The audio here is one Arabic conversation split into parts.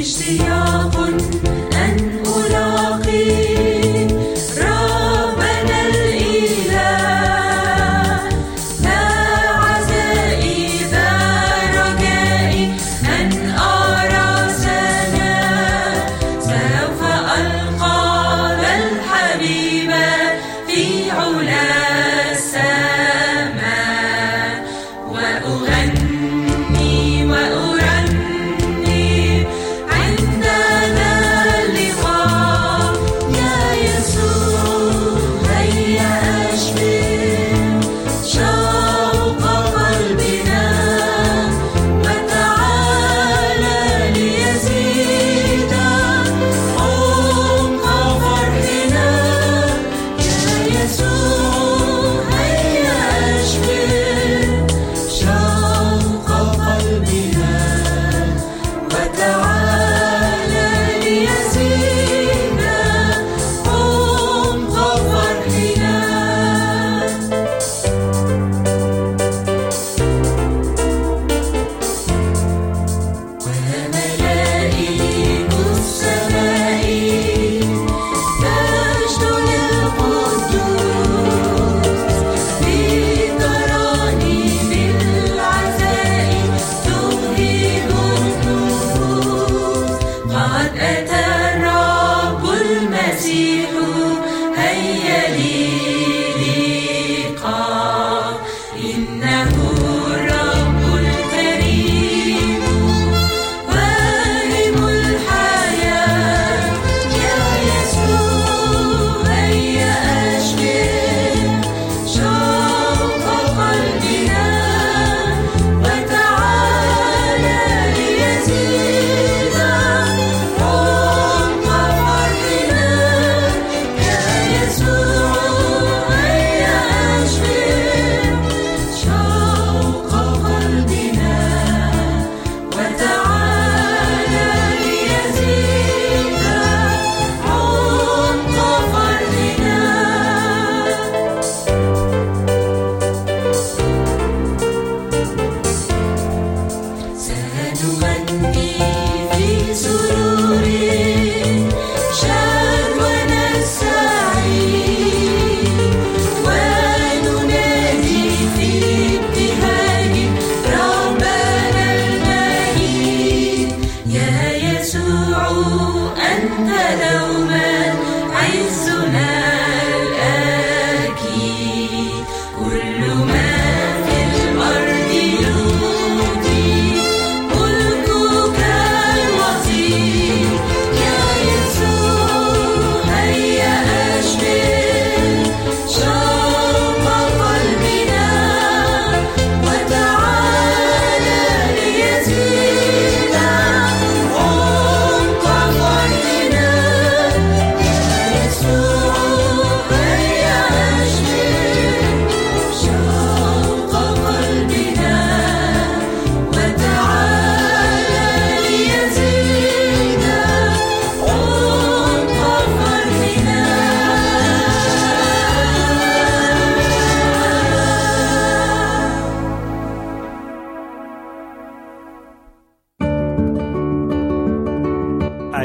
ist sie ja.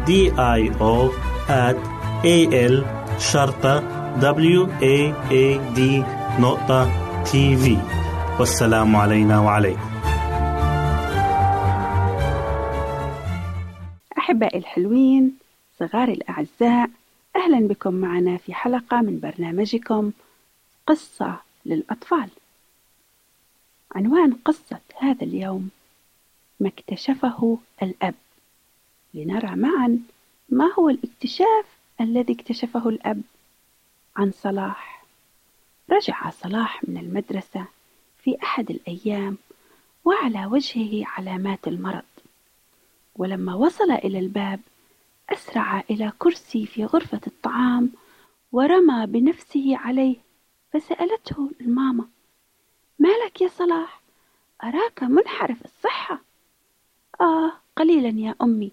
O at A L شرطة W A A D نقطة تي في والسلام علينا وعليكم. أحبائي الحلوين صغاري الأعزاء أهلا بكم معنا في حلقة من برنامجكم قصة للأطفال. عنوان قصة هذا اليوم ما اكتشفه الأب. لنرى معا ما هو الاكتشاف الذي اكتشفه الأب عن صلاح. رجع صلاح من المدرسة في أحد الأيام وعلى وجهه علامات المرض. ولما وصل إلى الباب أسرع إلى كرسي في غرفة الطعام ورمى بنفسه عليه فسألته الماما مالك يا صلاح؟ أراك منحرف الصحة. آه قليلا يا أمي.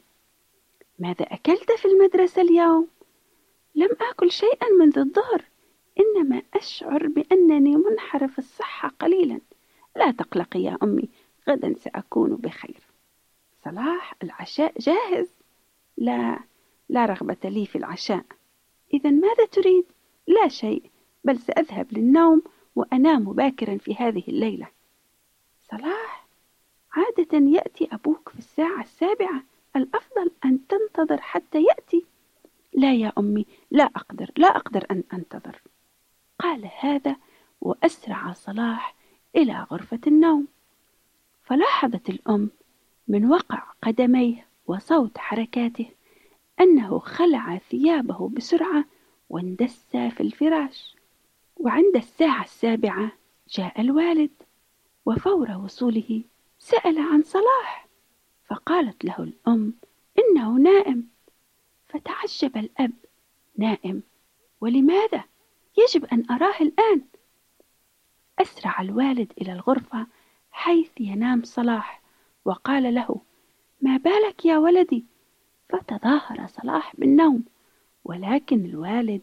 ماذا أكلت في المدرسة اليوم؟ لم آكل شيئا منذ الظهر إنما أشعر بأنني منحرف الصحة قليلا. لا تقلقي يا أمي غدا سأكون بخير. صلاح العشاء جاهز؟ لا لا رغبة لي في العشاء. إذا ماذا تريد؟ لا شيء بل سأذهب للنوم وأنام باكرا في هذه الليلة. صلاح عادة يأتي أبوك في الساعة السابعة. الأفضل أن تنتظر حتى يأتي. لا يا أمي لا أقدر لا أقدر أن أنتظر. قال هذا وأسرع صلاح إلى غرفة النوم. فلاحظت الأم من وقع قدميه وصوت حركاته أنه خلع ثيابه بسرعة واندس في الفراش. وعند الساعة السابعة جاء الوالد وفور وصوله سأل عن صلاح. فقالت له الأم إنه نائم. فتعجب الأب نائم. ولماذا؟ يجب أن أراه الآن. أسرع الوالد إلى الغرفة حيث ينام صلاح وقال له ما بالك يا ولدي؟ فتظاهر صلاح بالنوم. ولكن الوالد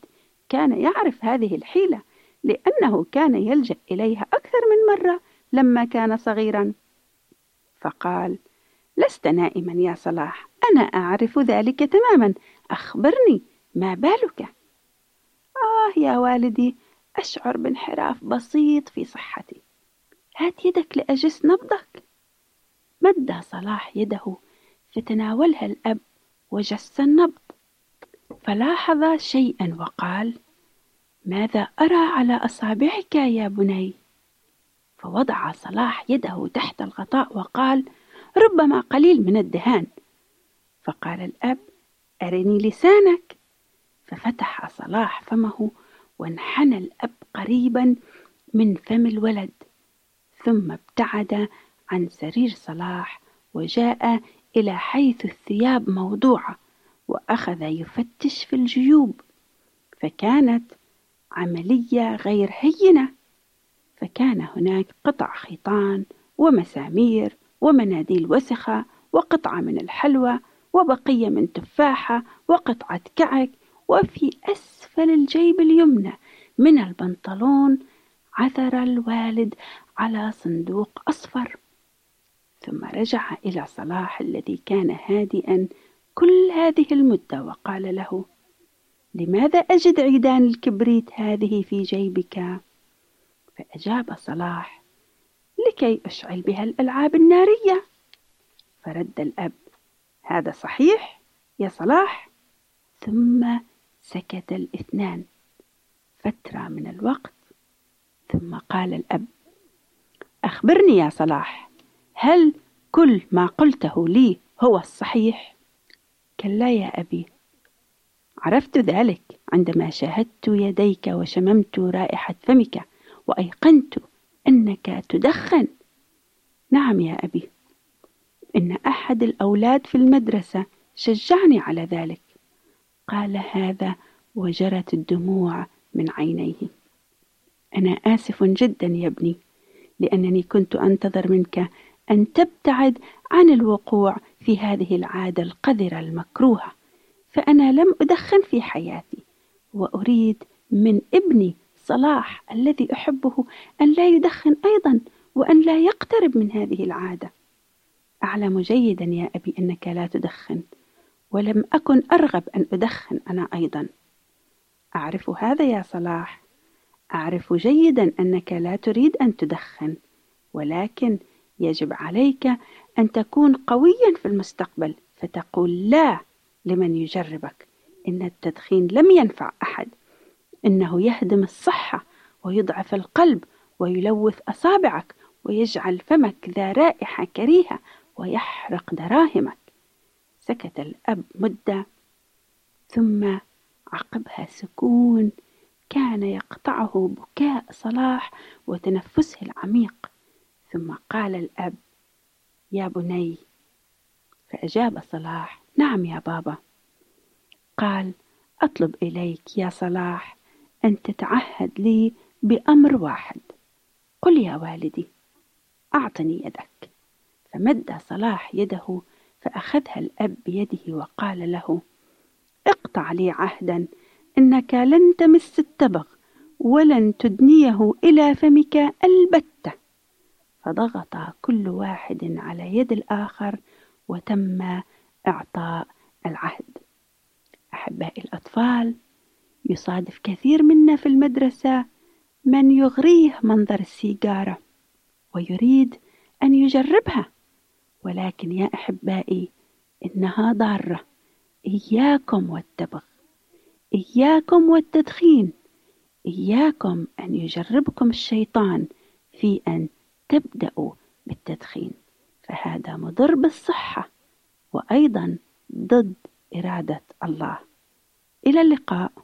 كان يعرف هذه الحيلة لأنه كان يلجأ إليها أكثر من مرة لما كان صغيرا. فقال لست نائما يا صلاح. أنا أعرف ذلك تماما. أخبرني ما بالك؟ آه يا والدي أشعر بانحراف بسيط في صحتي. هات يدك لأجس نبضك. مد صلاح يده فتناولها الأب وجس النبض. فلاحظ شيئا وقال ماذا أرى على أصابعك يا بني؟ فوضع صلاح يده تحت الغطاء وقال ربما قليل من الدهان. فقال الأب أرني لسانك. ففتح صلاح فمه وانحنى الأب قريبا من فم الولد. ثم ابتعد عن سرير صلاح وجاء إلى حيث الثياب موضوعة وأخذ يفتش في الجيوب. فكانت عملية غير هينة. فكان هناك قطع خيطان ومسامير ومناديل وسخة وقطعة من الحلوى وبقية من تفاحة وقطعة كعك وفي أسفل الجيب اليمنى من البنطلون عثر الوالد على صندوق أصفر ثم رجع إلى صلاح الذي كان هادئا كل هذه المدة وقال له لماذا أجد عيدان الكبريت هذه في جيبك؟ فأجاب صلاح لكي أشعل بها الألعاب النارية. فرد الأب هذا صحيح يا صلاح. ثم سكت الاثنان. فترة من الوقت ثم قال الأب أخبرني يا صلاح هل كل ما قلته لي هو الصحيح؟ كلا يا أبي عرفت ذلك عندما شاهدت يديك وشممت رائحة فمك وأيقنت أنك تدخن. نعم يا أبي. إن أحد الأولاد في المدرسة شجعني على ذلك. قال هذا وجرت الدموع من عينيه. أنا آسف جدا يا ابني لأنني كنت أنتظر منك أن تبتعد عن الوقوع في هذه العادة القذرة المكروهة. فأنا لم أدخن في حياتي وأريد من ابني صلاح الذي أحبه أن لا يدخن أيضا وأن لا يقترب من هذه العادة. أعلم جيدا يا أبي أنك لا تدخن ولم أكن أرغب أن أدخن أنا أيضا. أعرف هذا يا صلاح. أعرف جيدا أنك لا تريد أن تدخن ولكن يجب عليك أن تكون قويا في المستقبل فتقول لا لمن يجربك. إن التدخين لم ينفع أحد. إنه يهدم الصحة ويضعف القلب ويلوث أصابعك ويجعل فمك ذا رائحة كريهة ويحرق دراهمك. سكت الأب مدة ثم عقبها سكون كان يقطعه بكاء صلاح وتنفسه العميق. ثم قال الأب يا بني. فأجاب صلاح نعم يا بابا. قال أطلب إليك يا صلاح. أن تتعهد لي بأمر واحد. قل يا والدي أعطني يدك. فمد صلاح يده فأخذها الأب بيده وقال له اقطع لي عهدا إنك لن تمس التبغ ولن تدنيه إلى فمك البتة. فضغط كل واحد على يد الآخر وتم إعطاء العهد. أحبائي الأطفال يصادف كثير منا في المدرسة من يغريه منظر السيجارة ويريد أن يجربها. ولكن يا أحبائي إنها ضارة. إياكم والتبغ. إياكم والتدخين. إياكم أن يجربكم الشيطان في أن تبدأوا بالتدخين. فهذا مضر بالصحة وأيضا ضد إرادة الله. إلى اللقاء.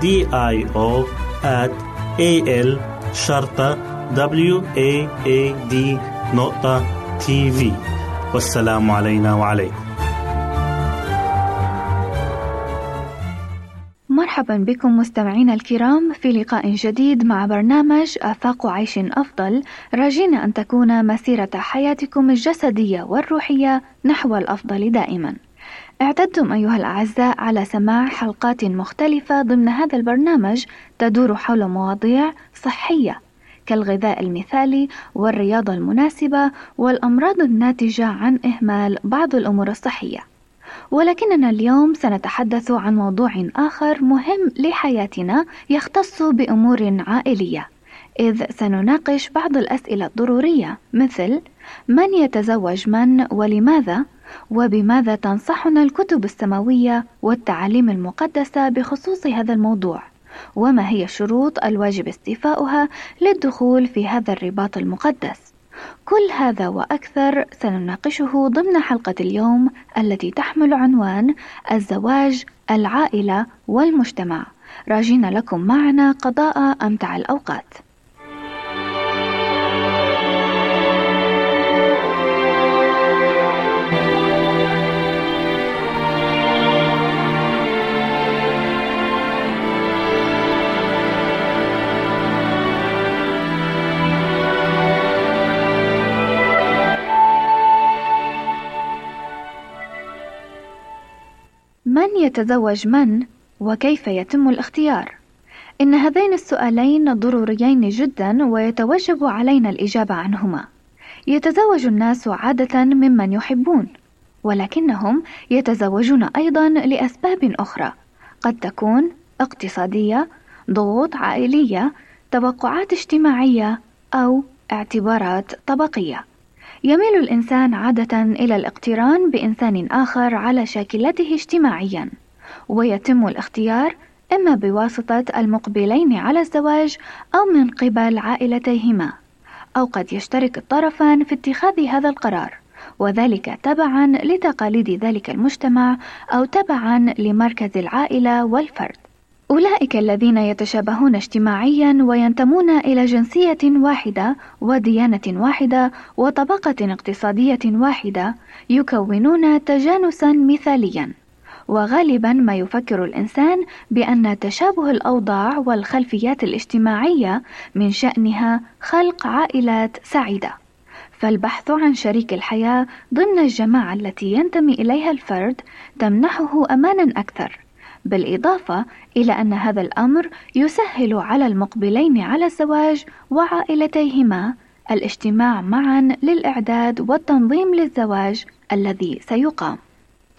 D I O at A L شرطة W A A D نقطة تي في والسلام علينا وعليكم. مرحبا بكم مستمعينا الكرام في لقاء جديد مع برنامج آفاق عيش أفضل. راجين أن تكون مسيرة حياتكم الجسدية والروحية نحو الأفضل دائما. اعتدتم أيها الأعزاء على سماع حلقات مختلفة ضمن هذا البرنامج تدور حول مواضيع صحية كالغذاء المثالي والرياضة المناسبة والأمراض الناتجة عن إهمال بعض الأمور الصحية. ولكننا اليوم سنتحدث عن موضوع آخر مهم لحياتنا يختص بأمور عائلية، إذ سنناقش بعض الأسئلة الضرورية مثل: من يتزوج من ولماذا؟ وبماذا تنصحنا الكتب السماوية والتعاليم المقدسة بخصوص هذا الموضوع؟ وما هي الشروط الواجب استيفاؤها للدخول في هذا الرباط المقدس؟ كل هذا وأكثر سنناقشه ضمن حلقة اليوم التي تحمل عنوان الزواج، العائلة والمجتمع. راجين لكم معنا قضاء أمتع الأوقات. من يتزوج من وكيف يتم الاختيار؟ إن هذين السؤالين ضروريين جدا ويتوجب علينا الإجابة عنهما. يتزوج الناس عادة ممن يحبون ولكنهم يتزوجون أيضا لأسباب أخرى. قد تكون اقتصادية ضغوط عائلية توقعات اجتماعية أو اعتبارات طبقية. يميل الإنسان عادة إلى الاقتران بإنسان آخر على شاكلته اجتماعيا، ويتم الاختيار إما بواسطة المقبلين على الزواج أو من قبل عائلتيهما، أو قد يشترك الطرفان في اتخاذ هذا القرار، وذلك تبعا لتقاليد ذلك المجتمع أو تبعا لمركز العائلة والفرد. أولئك الذين يتشابهون اجتماعيا وينتمون إلى جنسية واحدة وديانة واحدة وطبقة اقتصادية واحدة يكونون تجانسا مثاليا. وغالبا ما يفكر الإنسان بأن تشابه الأوضاع والخلفيات الاجتماعية من شأنها خلق عائلات سعيدة. فالبحث عن شريك الحياة ضمن الجماعة التي ينتمي إليها الفرد تمنحه أمانا أكثر. بالإضافة إلى أن هذا الأمر يسهل على المقبلين على الزواج وعائلتيهما الاجتماع معا للإعداد والتنظيم للزواج الذي سيقام.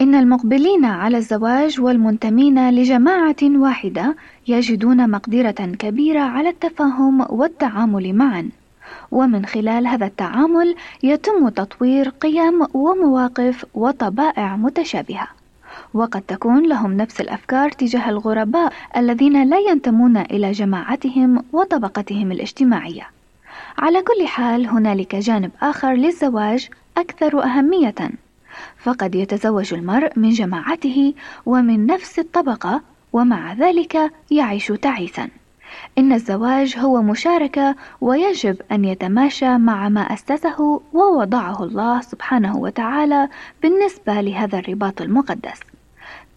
إن المقبلين على الزواج والمنتمين لجماعة واحدة يجدون مقدرة كبيرة على التفاهم والتعامل معا. ومن خلال هذا التعامل يتم تطوير قيم ومواقف وطبائع متشابهة وقد تكون لهم نفس الأفكار تجاه الغرباء الذين لا ينتمون إلى جماعتهم وطبقتهم الاجتماعية. على كل حال هنالك جانب آخر للزواج أكثر أهمية، فقد يتزوج المرء من جماعته ومن نفس الطبقة ومع ذلك يعيش تعيسا. إن الزواج هو مشاركة ويجب أن يتماشى مع ما أسسه ووضعه الله سبحانه وتعالى بالنسبة لهذا الرباط المقدس.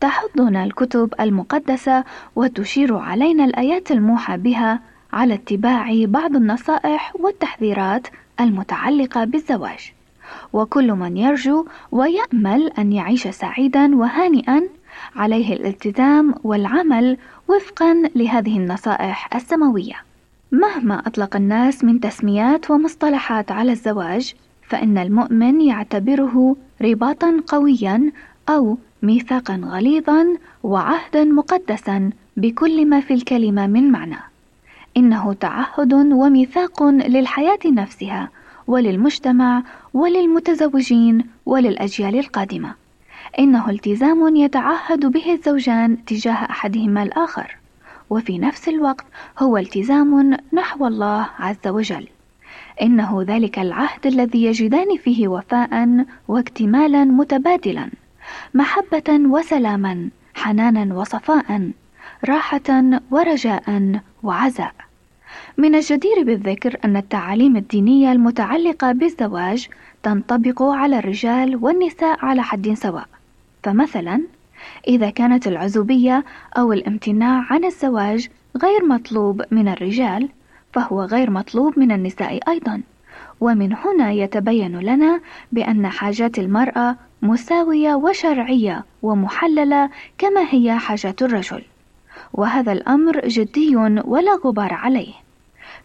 تحضنا الكتب المقدسة وتشير علينا الآيات الموحى بها على اتباع بعض النصائح والتحذيرات المتعلقة بالزواج. وكل من يرجو ويأمل أن يعيش سعيدا وهانئا عليه الالتزام والعمل وفقا لهذه النصائح السماوية. مهما أطلق الناس من تسميات ومصطلحات على الزواج فإن المؤمن يعتبره رباطا قويا أو ميثاقا غليظا وعهدا مقدسا بكل ما في الكلمة من معنى. إنه تعهد وميثاق للحياة نفسها وللمجتمع وللمتزوجين وللأجيال القادمة. إنه التزام يتعهد به الزوجان تجاه أحدهما الآخر. وفي نفس الوقت هو التزام نحو الله عز وجل. إنه ذلك العهد الذي يجدان فيه وفاء واكتمالا متبادلا. محبة وسلاما حنانا وصفاء راحة ورجاء وعزاء. من الجدير بالذكر أن التعاليم الدينية المتعلقة بالزواج تنطبق على الرجال والنساء على حد سواء. فمثلا إذا كانت العزوبية أو الامتناع عن الزواج غير مطلوب من الرجال فهو غير مطلوب من النساء أيضا. ومن هنا يتبين لنا بأن حاجات المرأة مساوية وشرعية ومحللة كما هي حاجات الرجل. وهذا الأمر جدي ولا غبار عليه.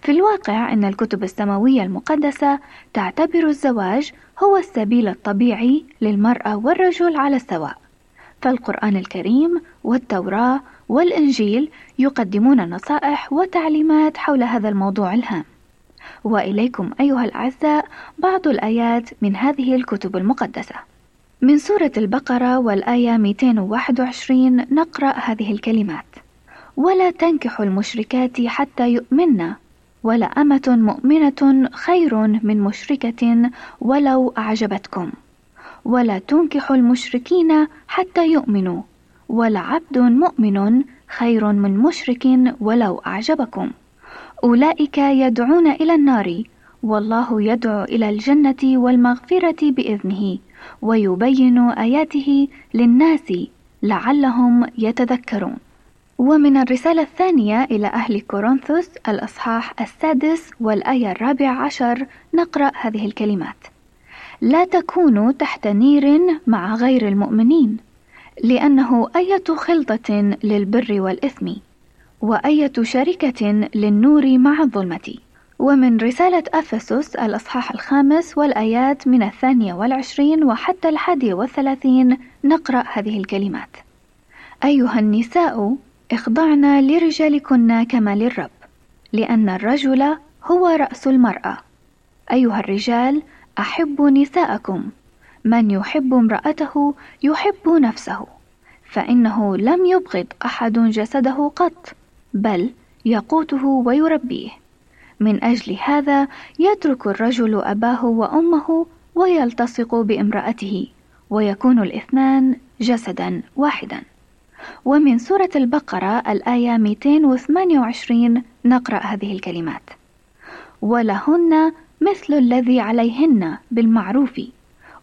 في الواقع أن الكتب السماوية المقدسة تعتبر الزواج هو السبيل الطبيعي للمرأة والرجل على السواء. فالقرآن الكريم والتوراة والإنجيل يقدمون نصائح وتعليمات حول هذا الموضوع الهام. وإليكم أيها الأعزاء بعض الآيات من هذه الكتب المقدسة. من سورة البقرة والآية 221 نقرأ هذه الكلمات. ولا تنكحوا المشركات حتى يؤمن ولأمة مؤمنة خير من مشركة ولو أعجبتكم. ولا تنكحوا المشركين حتى يؤمنوا. ولعبد مؤمن خير من مشرك ولو أعجبكم. أولئك يدعون إلى النار. والله يدعو إلى الجنة والمغفرة بإذنه. ويبين آياته للناس لعلهم يتذكرون ومن الرسالة الثانية إلى أهل كورنثوس الأصحاح السادس والآية الرابع عشر نقرأ هذه الكلمات: لا تكونوا تحت نير مع غير المؤمنين، لأنه أية خلطة للبر والإثم، وأية شركة للنور مع الظلمة. ومن رسالة أفسس الأصحاح الخامس والآيات من الثانية والعشرين وحتى الحادية والثلاثين نقرأ هذه الكلمات: أيها النساء اخضعن لرجالكن كما للرب لأن الرجل هو رأس المرأة. أيها الرجال أحبوا نساءكم. من يحب امرأته يحب نفسه فإنه لم يبغض أحد جسده قط بل يقوته ويربيه. من أجل هذا يترك الرجل أباه وأمه ويلتصق بامرأته ويكون الاثنان جسدا واحدا ومن سورة البقرة الآية 228 نقرأ هذه الكلمات: ولهن مثل الذي عليهن بالمعروف،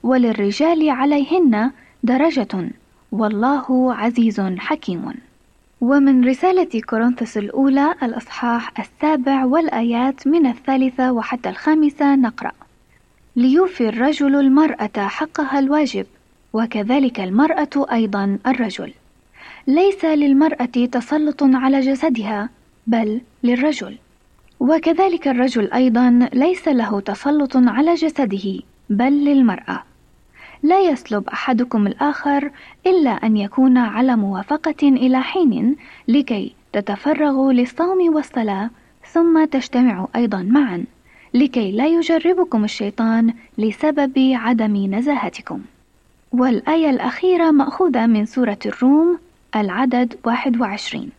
وللرجال عليهن درجة، والله عزيز حكيم. ومن رسالة كورنثوس الأولى الأصحاح السابع والآيات من الثالثة وحتى الخامسة نقرأ: ليوفي الرجل المرأة حقها الواجب، وكذلك المرأة أيضا الرجل. ليس للمرأة تسلط على جسدها بل للرجل. وكذلك الرجل أيضا ليس له تسلط على جسده بل للمرأة. لا يسلب أحدكم الآخر إلا أن يكون على موافقة إلى حين لكي تتفرغوا للصوم والصلاة ثم تجتمعوا أيضا معا لكي لا يجربكم الشيطان لسبب عدم نزاهتكم. والآية الأخيرة مأخوذة من سورة الروم العدد 21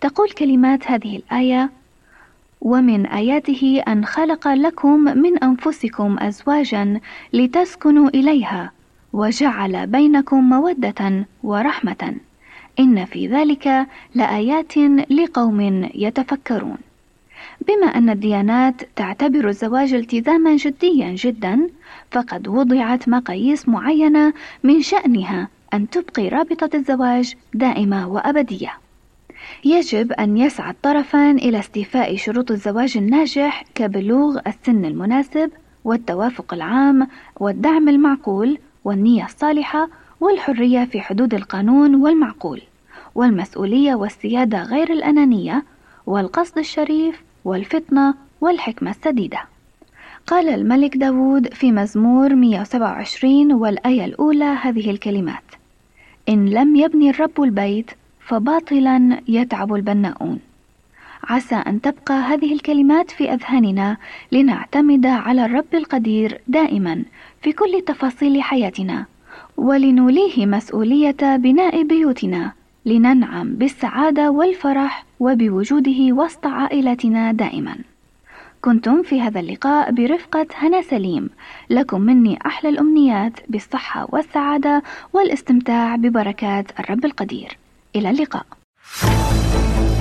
تقول كلمات هذه الآية ومن آياته أن خلق لكم من أنفسكم أزواجا لتسكنوا إليها وجعل بينكم مودة ورحمة إن في ذلك لآيات لقوم يتفكرون بما أن الديانات تعتبر الزواج التزاما جديا جدا فقد وضعت مقاييس معينة من شأنها أن تبقي رابطة الزواج دائمة وأبدية. يجب أن يسعى الطرفان إلى استيفاء شروط الزواج الناجح كبلوغ السن المناسب والتوافق العام والدعم المعقول والنية الصالحة والحرية في حدود القانون والمعقول والمسؤولية والسيادة غير الأنانية والقصد الشريف والفطنة والحكمة السديدة. قال الملك داود في مزمور 127 والآية الأولى هذه الكلمات إن لم يبني الرب البيت فباطلا يتعب البناؤون. عسى أن تبقى هذه الكلمات في أذهاننا لنعتمد على الرب القدير دائما في كل تفاصيل حياتنا ولنوليه مسؤولية بناء بيوتنا لننعم بالسعادة والفرح وبوجوده وسط عائلتنا دائما. كنتم في هذا اللقاء برفقة هنا سليم. لكم مني أحلى الأمنيات بالصحة والسعادة والاستمتاع ببركات الرب القدير. إلى اللقاء.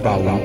Paulo.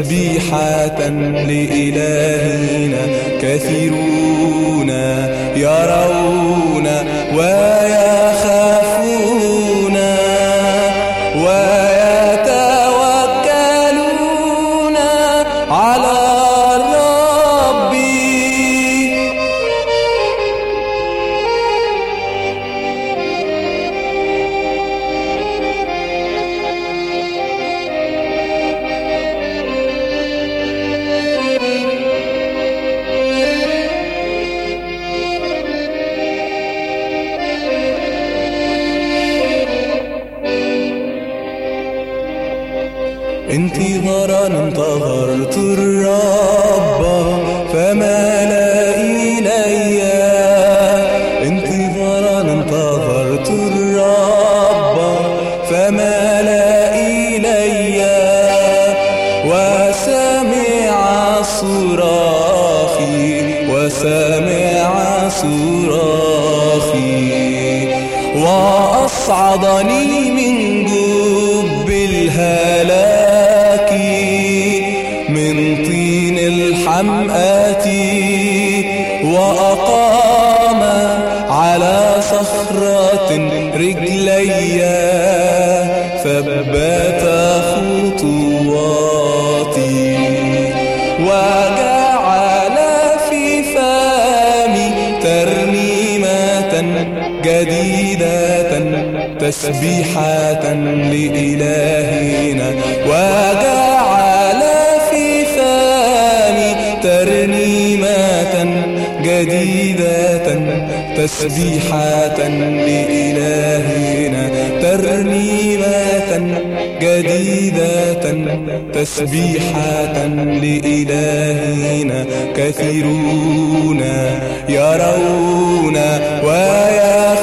be جديدة تسبيحة لإلهنا كثيرون يرون ويخافون.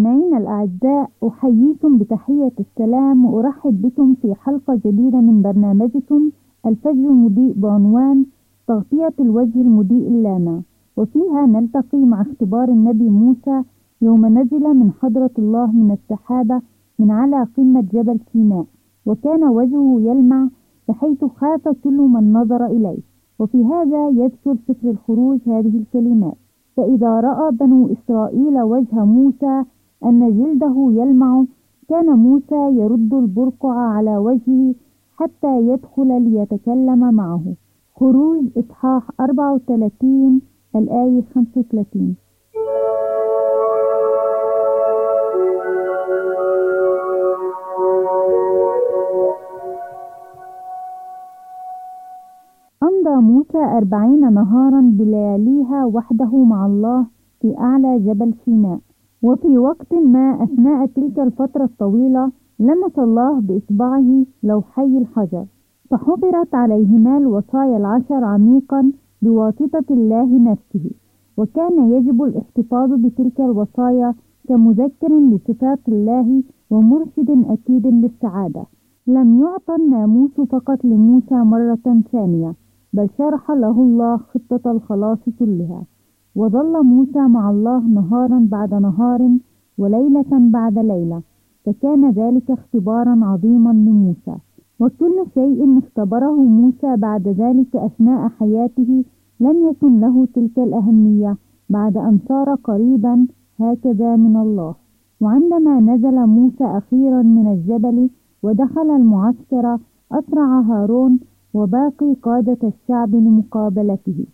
مستمعينا الأعزاء أحييكم بتحية السلام وأرحب بكم في حلقة جديدة من برنامجكم الفجر المضيء بعنوان تغطية الوجه المضيء اللامع وفيها نلتقي مع اختبار النبي موسى يوم نزل من حضرة الله من السحابة من على قمة جبل سيناء. وكان وجهه يلمع بحيث خاف كل من نظر إليه. وفي هذا يذكر سفر الخروج هذه الكلمات. فإذا رأى بنو إسرائيل وجه موسى أن جلده يلمع كان موسى يرد البرقع على وجهه حتى يدخل ليتكلم معه. خروج إصحاح 34 الآية 35 أمضى موسى أربعين نهارا بلياليها وحده مع الله في أعلى جبل سيناء. وفي وقت ما أثناء تلك الفترة الطويلة لمس الله بإصبعه لوحي الحجر فحفرت عليهما الوصايا العشر عميقا بواسطة الله نفسه وكان يجب الاحتفاظ بتلك الوصايا كمذكر لصفات الله ومرشد أكيد للسعادة. لم يعطى الناموس فقط لموسى مرة ثانية بل شرح له الله خطة الخلاص كلها. وظل موسى مع الله نهارا بعد نهار وليلة بعد ليلة فكان ذلك اختبارا عظيما لموسى. وكل شيء اختبره موسى بعد ذلك أثناء حياته لم يكن له تلك الأهمية بعد أن صار قريبا هكذا من الله. وعندما نزل موسى أخيرا من الجبل ودخل المعسكر أسرع هارون وباقي قادة الشعب لمقابلته.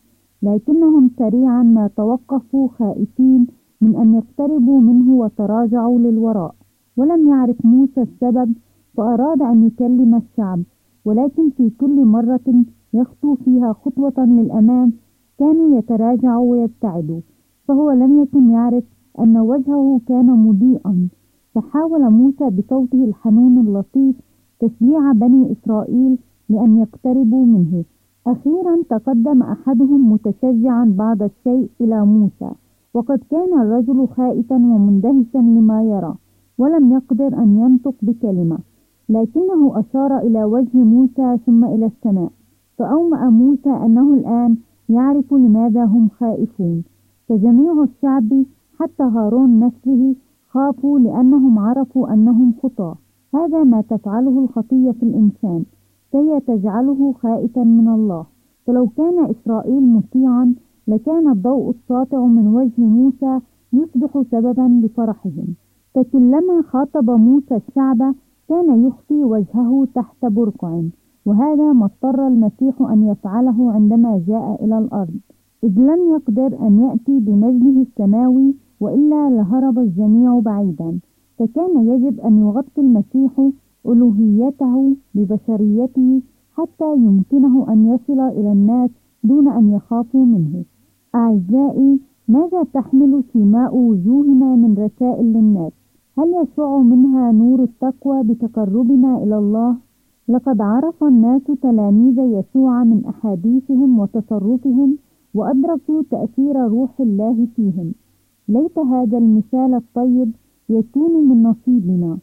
لكنهم سريعا ما توقفوا خائفين من أن يقتربوا منه وتراجعوا للوراء. ولم يعرف موسى السبب فأراد أن يكلم الشعب ولكن في كل مرة يخطو فيها خطوة للأمام كانوا يتراجعوا ويبتعدوا. فهو لم يكن يعرف أن وجهه كان مضيئا. فحاول موسى بصوته الحنون اللطيف تشجيع بني إسرائيل لأن يقتربوا منه. أخيرا تقدم أحدهم متشجعا بعض الشيء إلى موسى وقد كان الرجل خائفا ومندهشا لما يرى ولم يقدر أن ينطق بكلمة لكنه أشار إلى وجه موسى ثم إلى السماء فأومأ موسى أنه الآن يعرف لماذا هم خائفون. فجميع الشعب حتى هارون نفسه خافوا لأنهم عرفوا أنهم خطاة. هذا ما تفعله الخطية في الإنسان. كي تجعله خائفا من الله. فلو كان إسرائيل مطيعا لكان الضوء الساطع من وجه موسى يصبح سببا لفرحهم. فكلما خاطب موسى الشعب كان يخفي وجهه تحت برقع. وهذا ما اضطر المسيح أن يفعله عندما جاء إلى الأرض. إذ لم يقدر أن يأتي بمجده السماوي وإلا لهرب الجميع بعيدا. فكان يجب أن يغطي المسيح ألوهيته ببشريته حتى يمكنه أن يصل إلى الناس دون أن يخافوا منه. أعزائي ماذا تحمل سماء وجوهنا من رسائل للناس؟ هل يشع منها نور التقوى بتقربنا إلى الله؟ لقد عرف الناس تلاميذ يسوع من أحاديثهم وتصرفهم وأدركوا تأثير روح الله فيهم. ليت هذا المثال الطيب يكون من نصيبنا.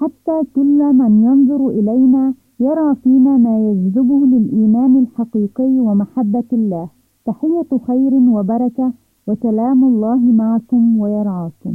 حتى كل من ينظر إلينا يرى فينا ما يجذبه للإيمان الحقيقي ومحبة الله. تحية خير وبركة وسلام الله معكم ويرعاكم.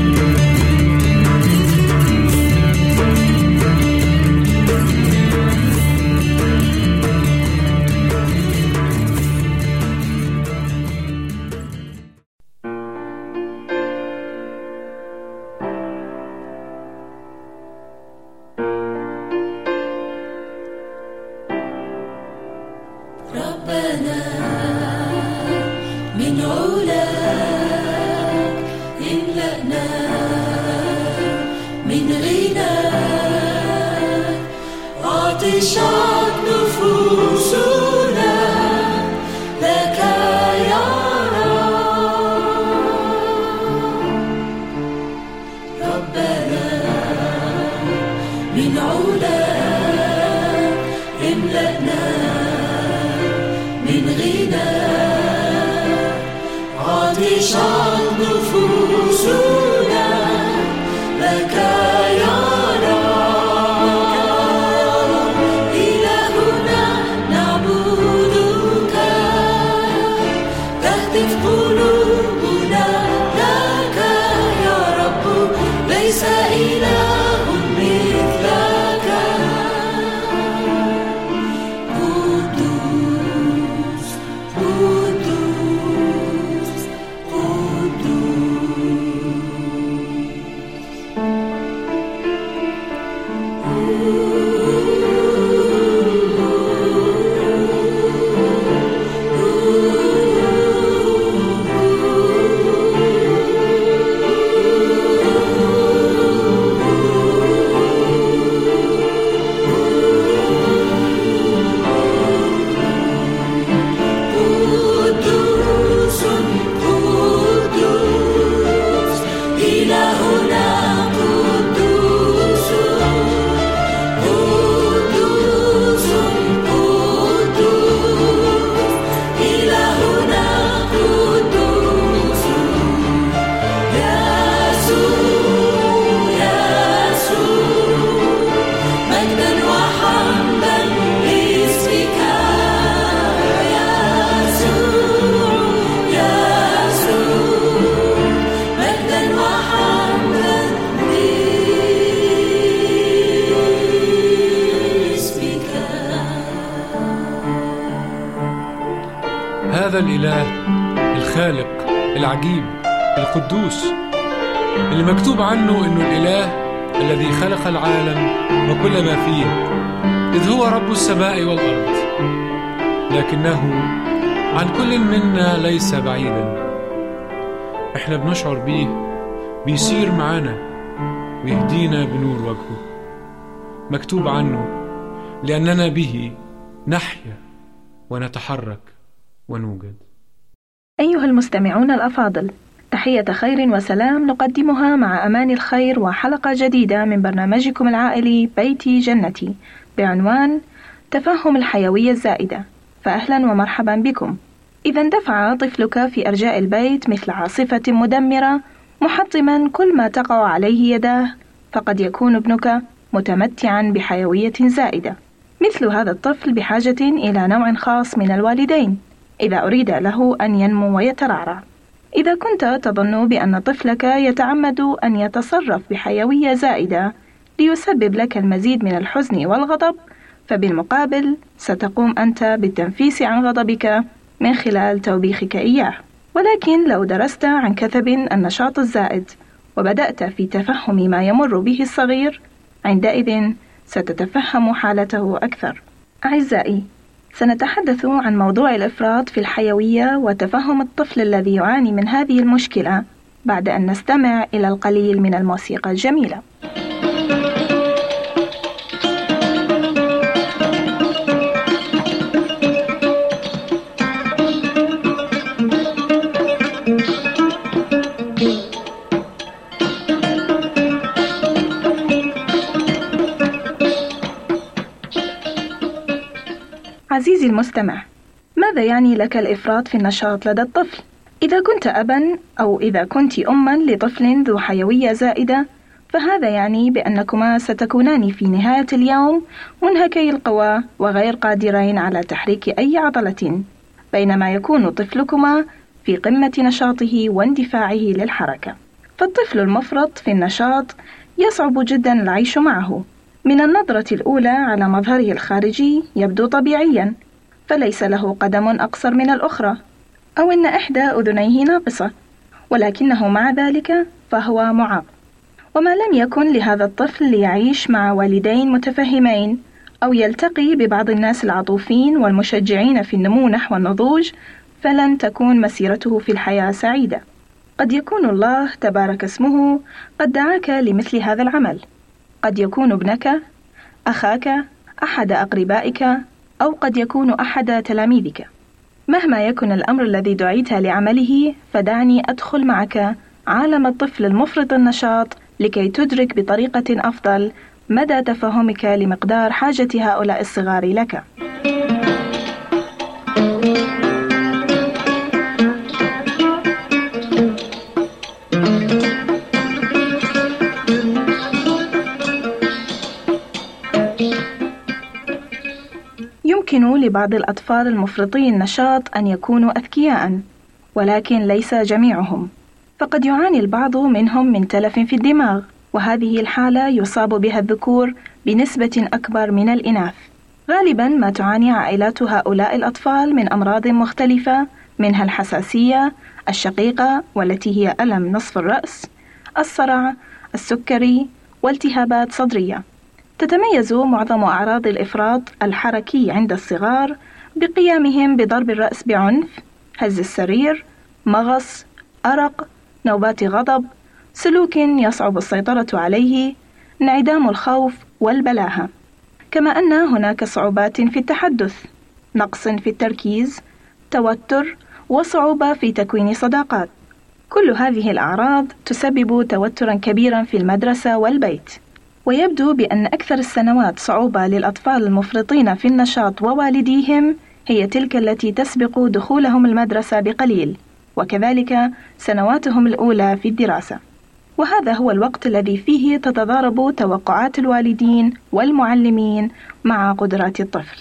ليس بعيدا إحنا بنشعر بيه بيسير معانا ويهدينا بنور وجهه. مكتوب عنه لأننا به نحيا ونتحرك ونوجد. أيها المستمعون الأفاضل تحية خير وسلام نقدمها مع أمان الخير وحلقة جديدة من برنامجكم العائلي بيتي جنتي بعنوان تفهم الحيوية الزائدة. فأهلا ومرحبا بكم. إذا اندفع طفلك في أرجاء البيت مثل عاصفة مدمرة محطما كل ما تقع عليه يداه فقد يكون ابنك متمتعا بحيوية زائدة. مثل هذا الطفل بحاجة إلى نوع خاص من الوالدين إذا أريد له أن ينمو ويترعرع. إذا كنت تظن بأن طفلك يتعمد أن يتصرف بحيوية زائدة ليسبب لك المزيد من الحزن والغضب فبالمقابل ستقوم أنت بالتنفيس عن غضبك. من خلال توبيخك إياه ولكن لو درست عن كثب النشاط الزائد وبدأت في تفهم ما يمر به الصغير عندئذ ستتفهم حالته أكثر أعزائي سنتحدث عن موضوع الإفراط في الحيوية وتفهم الطفل الذي يعاني من هذه المشكلة بعد أن نستمع إلى القليل من الموسيقى الجميلة. عزيزي المستمع، ماذا يعني لك الإفراط في النشاط لدى الطفل؟ إذا كنت أبًا أو إذا كنت أمًا لطفل ذو حيوية زائدة، فهذا يعني بأنكما ستكونان في نهاية اليوم منهكي القوى وغير قادرين على تحريك أي عضلة، بينما يكون طفلكما في قمة نشاطه واندفاعه للحركة. فالطفل المفرط في النشاط يصعب جدا العيش معه من النظرة الأولى على مظهره الخارجي يبدو طبيعيا فليس له قدم أقصر من الأخرى أو إن إحدى أذنيه ناقصة ولكنه مع ذلك فهو معاق. وما لم يكن لهذا الطفل ليعيش مع والدين متفهمين أو يلتقي ببعض الناس العطوفين والمشجعين في النمو نحو النضوج فلن تكون مسيرته في الحياة سعيدة. قد يكون الله تبارك اسمه قد دعاك لمثل هذا العمل. قد يكون ابنك أخاك أحد أقربائك أو قد يكون أحد تلاميذك مهما يكن الأمر الذي دعيت لعمله فدعني أدخل معك عالم الطفل المفرط النشاط لكي تدرك بطريقة أفضل مدى تفهمك لمقدار حاجة هؤلاء الصغار لك. يمكن لبعض الأطفال المفرطي النشاط أن يكونوا أذكياء، ولكن ليس جميعهم، فقد يعاني البعض منهم من تلف في الدماغ، وهذه الحالة يصاب بها الذكور بنسبة أكبر من الإناث. غالبا ما تعاني عائلات هؤلاء الأطفال من أمراض مختلفة منها الحساسية، الشقيقة والتي هي ألم نصف الرأس، الصرع، السكري، والتهابات صدرية. تتميز معظم أعراض الإفراط الحركي عند الصغار بقيامهم بضرب الرأس بعنف، هز السرير، مغص، أرق، نوبات غضب، سلوك يصعب السيطرة عليه، انعدام الخوف والبلاهة، كما أن هناك صعوبات في التحدث، نقص في التركيز، توتر، وصعوبة في تكوين صداقات. كل هذه الأعراض تسبب توترا كبيرا في المدرسة والبيت. ويبدو بأن أكثر السنوات صعوبة للأطفال المفرطين في النشاط ووالديهم هي تلك التي تسبق دخولهم المدرسة بقليل، وكذلك سنواتهم الأولى في الدراسة. وهذا هو الوقت الذي فيه تتضارب توقعات الوالدين والمعلمين مع قدرات الطفل.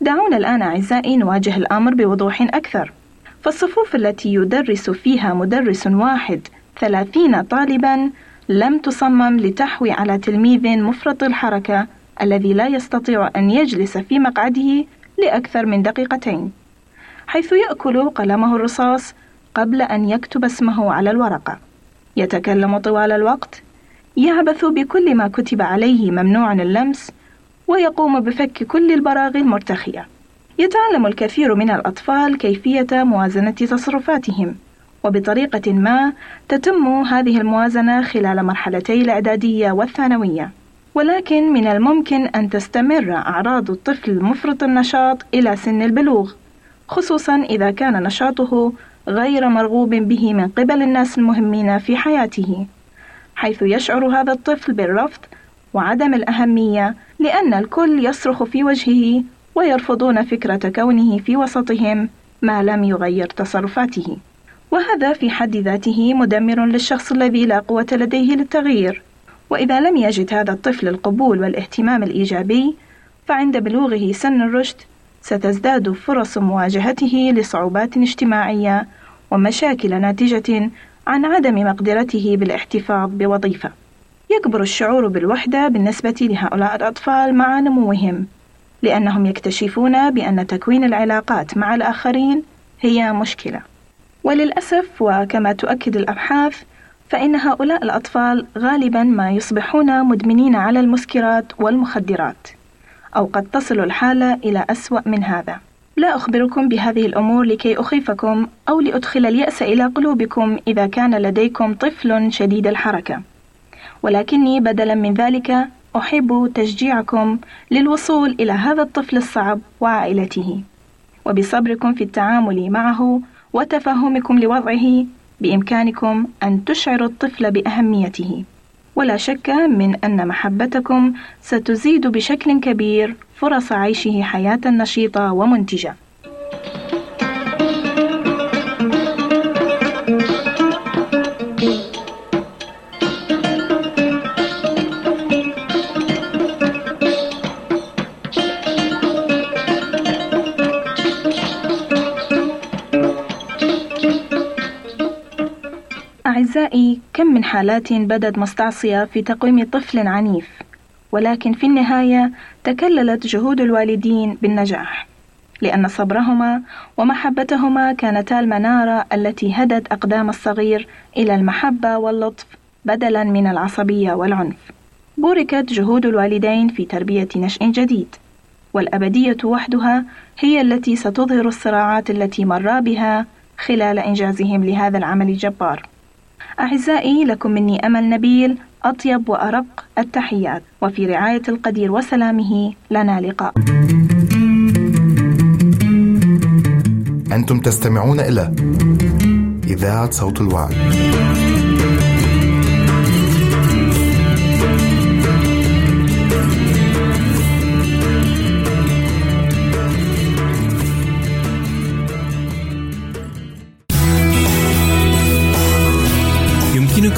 دعونا الآن أعزائي نواجه الأمر بوضوح أكثر. فالصفوف التي يدرس فيها مدرس واحد ثلاثين طالبا لم تصمم لتحوي على تلميذ مفرط الحركة الذي لا يستطيع أن يجلس في مقعده لأكثر من دقيقتين. حيث يأكل قلمه الرصاص قبل أن يكتب اسمه على الورقة يتكلم طوال الوقت يعبث بكل ما كتب عليه ممنوع اللمس ويقوم بفك كل البراغي المرتخية يتعلم الكثير من الأطفال كيفية موازنة تصرفاتهم وبطريقة ما تتم هذه الموازنة خلال مرحلتي الإعدادية والثانوية. ولكن من الممكن أن تستمر أعراض الطفل المفرط النشاط إلى سن البلوغ خصوصا إذا كان نشاطه غير مرغوب به من قبل الناس المهمين في حياته حيث يشعر هذا الطفل بالرفض وعدم الأهمية لأن الكل يصرخ في وجهه ويرفضون فكرة كونه في وسطهم ما لم يغير تصرفاته. وهذا في حد ذاته مدمر للشخص الذي لا قوة لديه للتغيير وإذا لم يجد هذا الطفل القبول والاهتمام الإيجابي فعند بلوغه سن الرشد ستزداد فرص مواجهته لصعوبات اجتماعية ومشاكل ناتجة عن عدم مقدرته بالاحتفاظ بوظيفة. يكبر الشعور بالوحدة بالنسبة لهؤلاء الأطفال مع نموهم، لأنهم يكتشفون بأن تكوين العلاقات مع الآخرين هي مشكلة. وللأسف وكما تؤكد الأبحاث فإن هؤلاء الأطفال غالبا ما يصبحون مدمنين على المسكرات والمخدرات أو قد تصل الحالة إلى أسوأ من هذا. لا أخبركم بهذه الأمور لكي أخيفكم أو لأدخل اليأس إلى قلوبكم إذا كان لديكم طفل شديد الحركة. ولكني بدلا من ذلك أحب تشجيعكم للوصول إلى هذا الطفل الصعب وعائلته. وبصبركم في التعامل معه وتفهمكم لوضعه بإمكانكم أن تشعروا الطفل بأهميته. ولا شك من أن محبتكم ستزيد بشكل كبير فرص عيشه حياة نشيطة ومنتجة. أعزائي كم من حالات بدت مستعصية في تقويم طفل عنيف ولكن في النهاية تكللت جهود الوالدين بالنجاح لأن صبرهما ومحبتهما كانتا المنارة التي هدت أقدام الصغير إلى المحبة واللطف بدلا من العصبية والعنف. بوركت جهود الوالدين في تربية نشء جديد والأبدية وحدها هي التي ستظهر الصراعات التي مرا بها خلال إنجازهم لهذا العمل الجبار. أعزائي لكم مني أمل نبيل أطيب وأرق التحيات وفي رعاية القدير وسلامه لنا لقاء أنتم تستمعون إلى إذاعة صوت الوعي.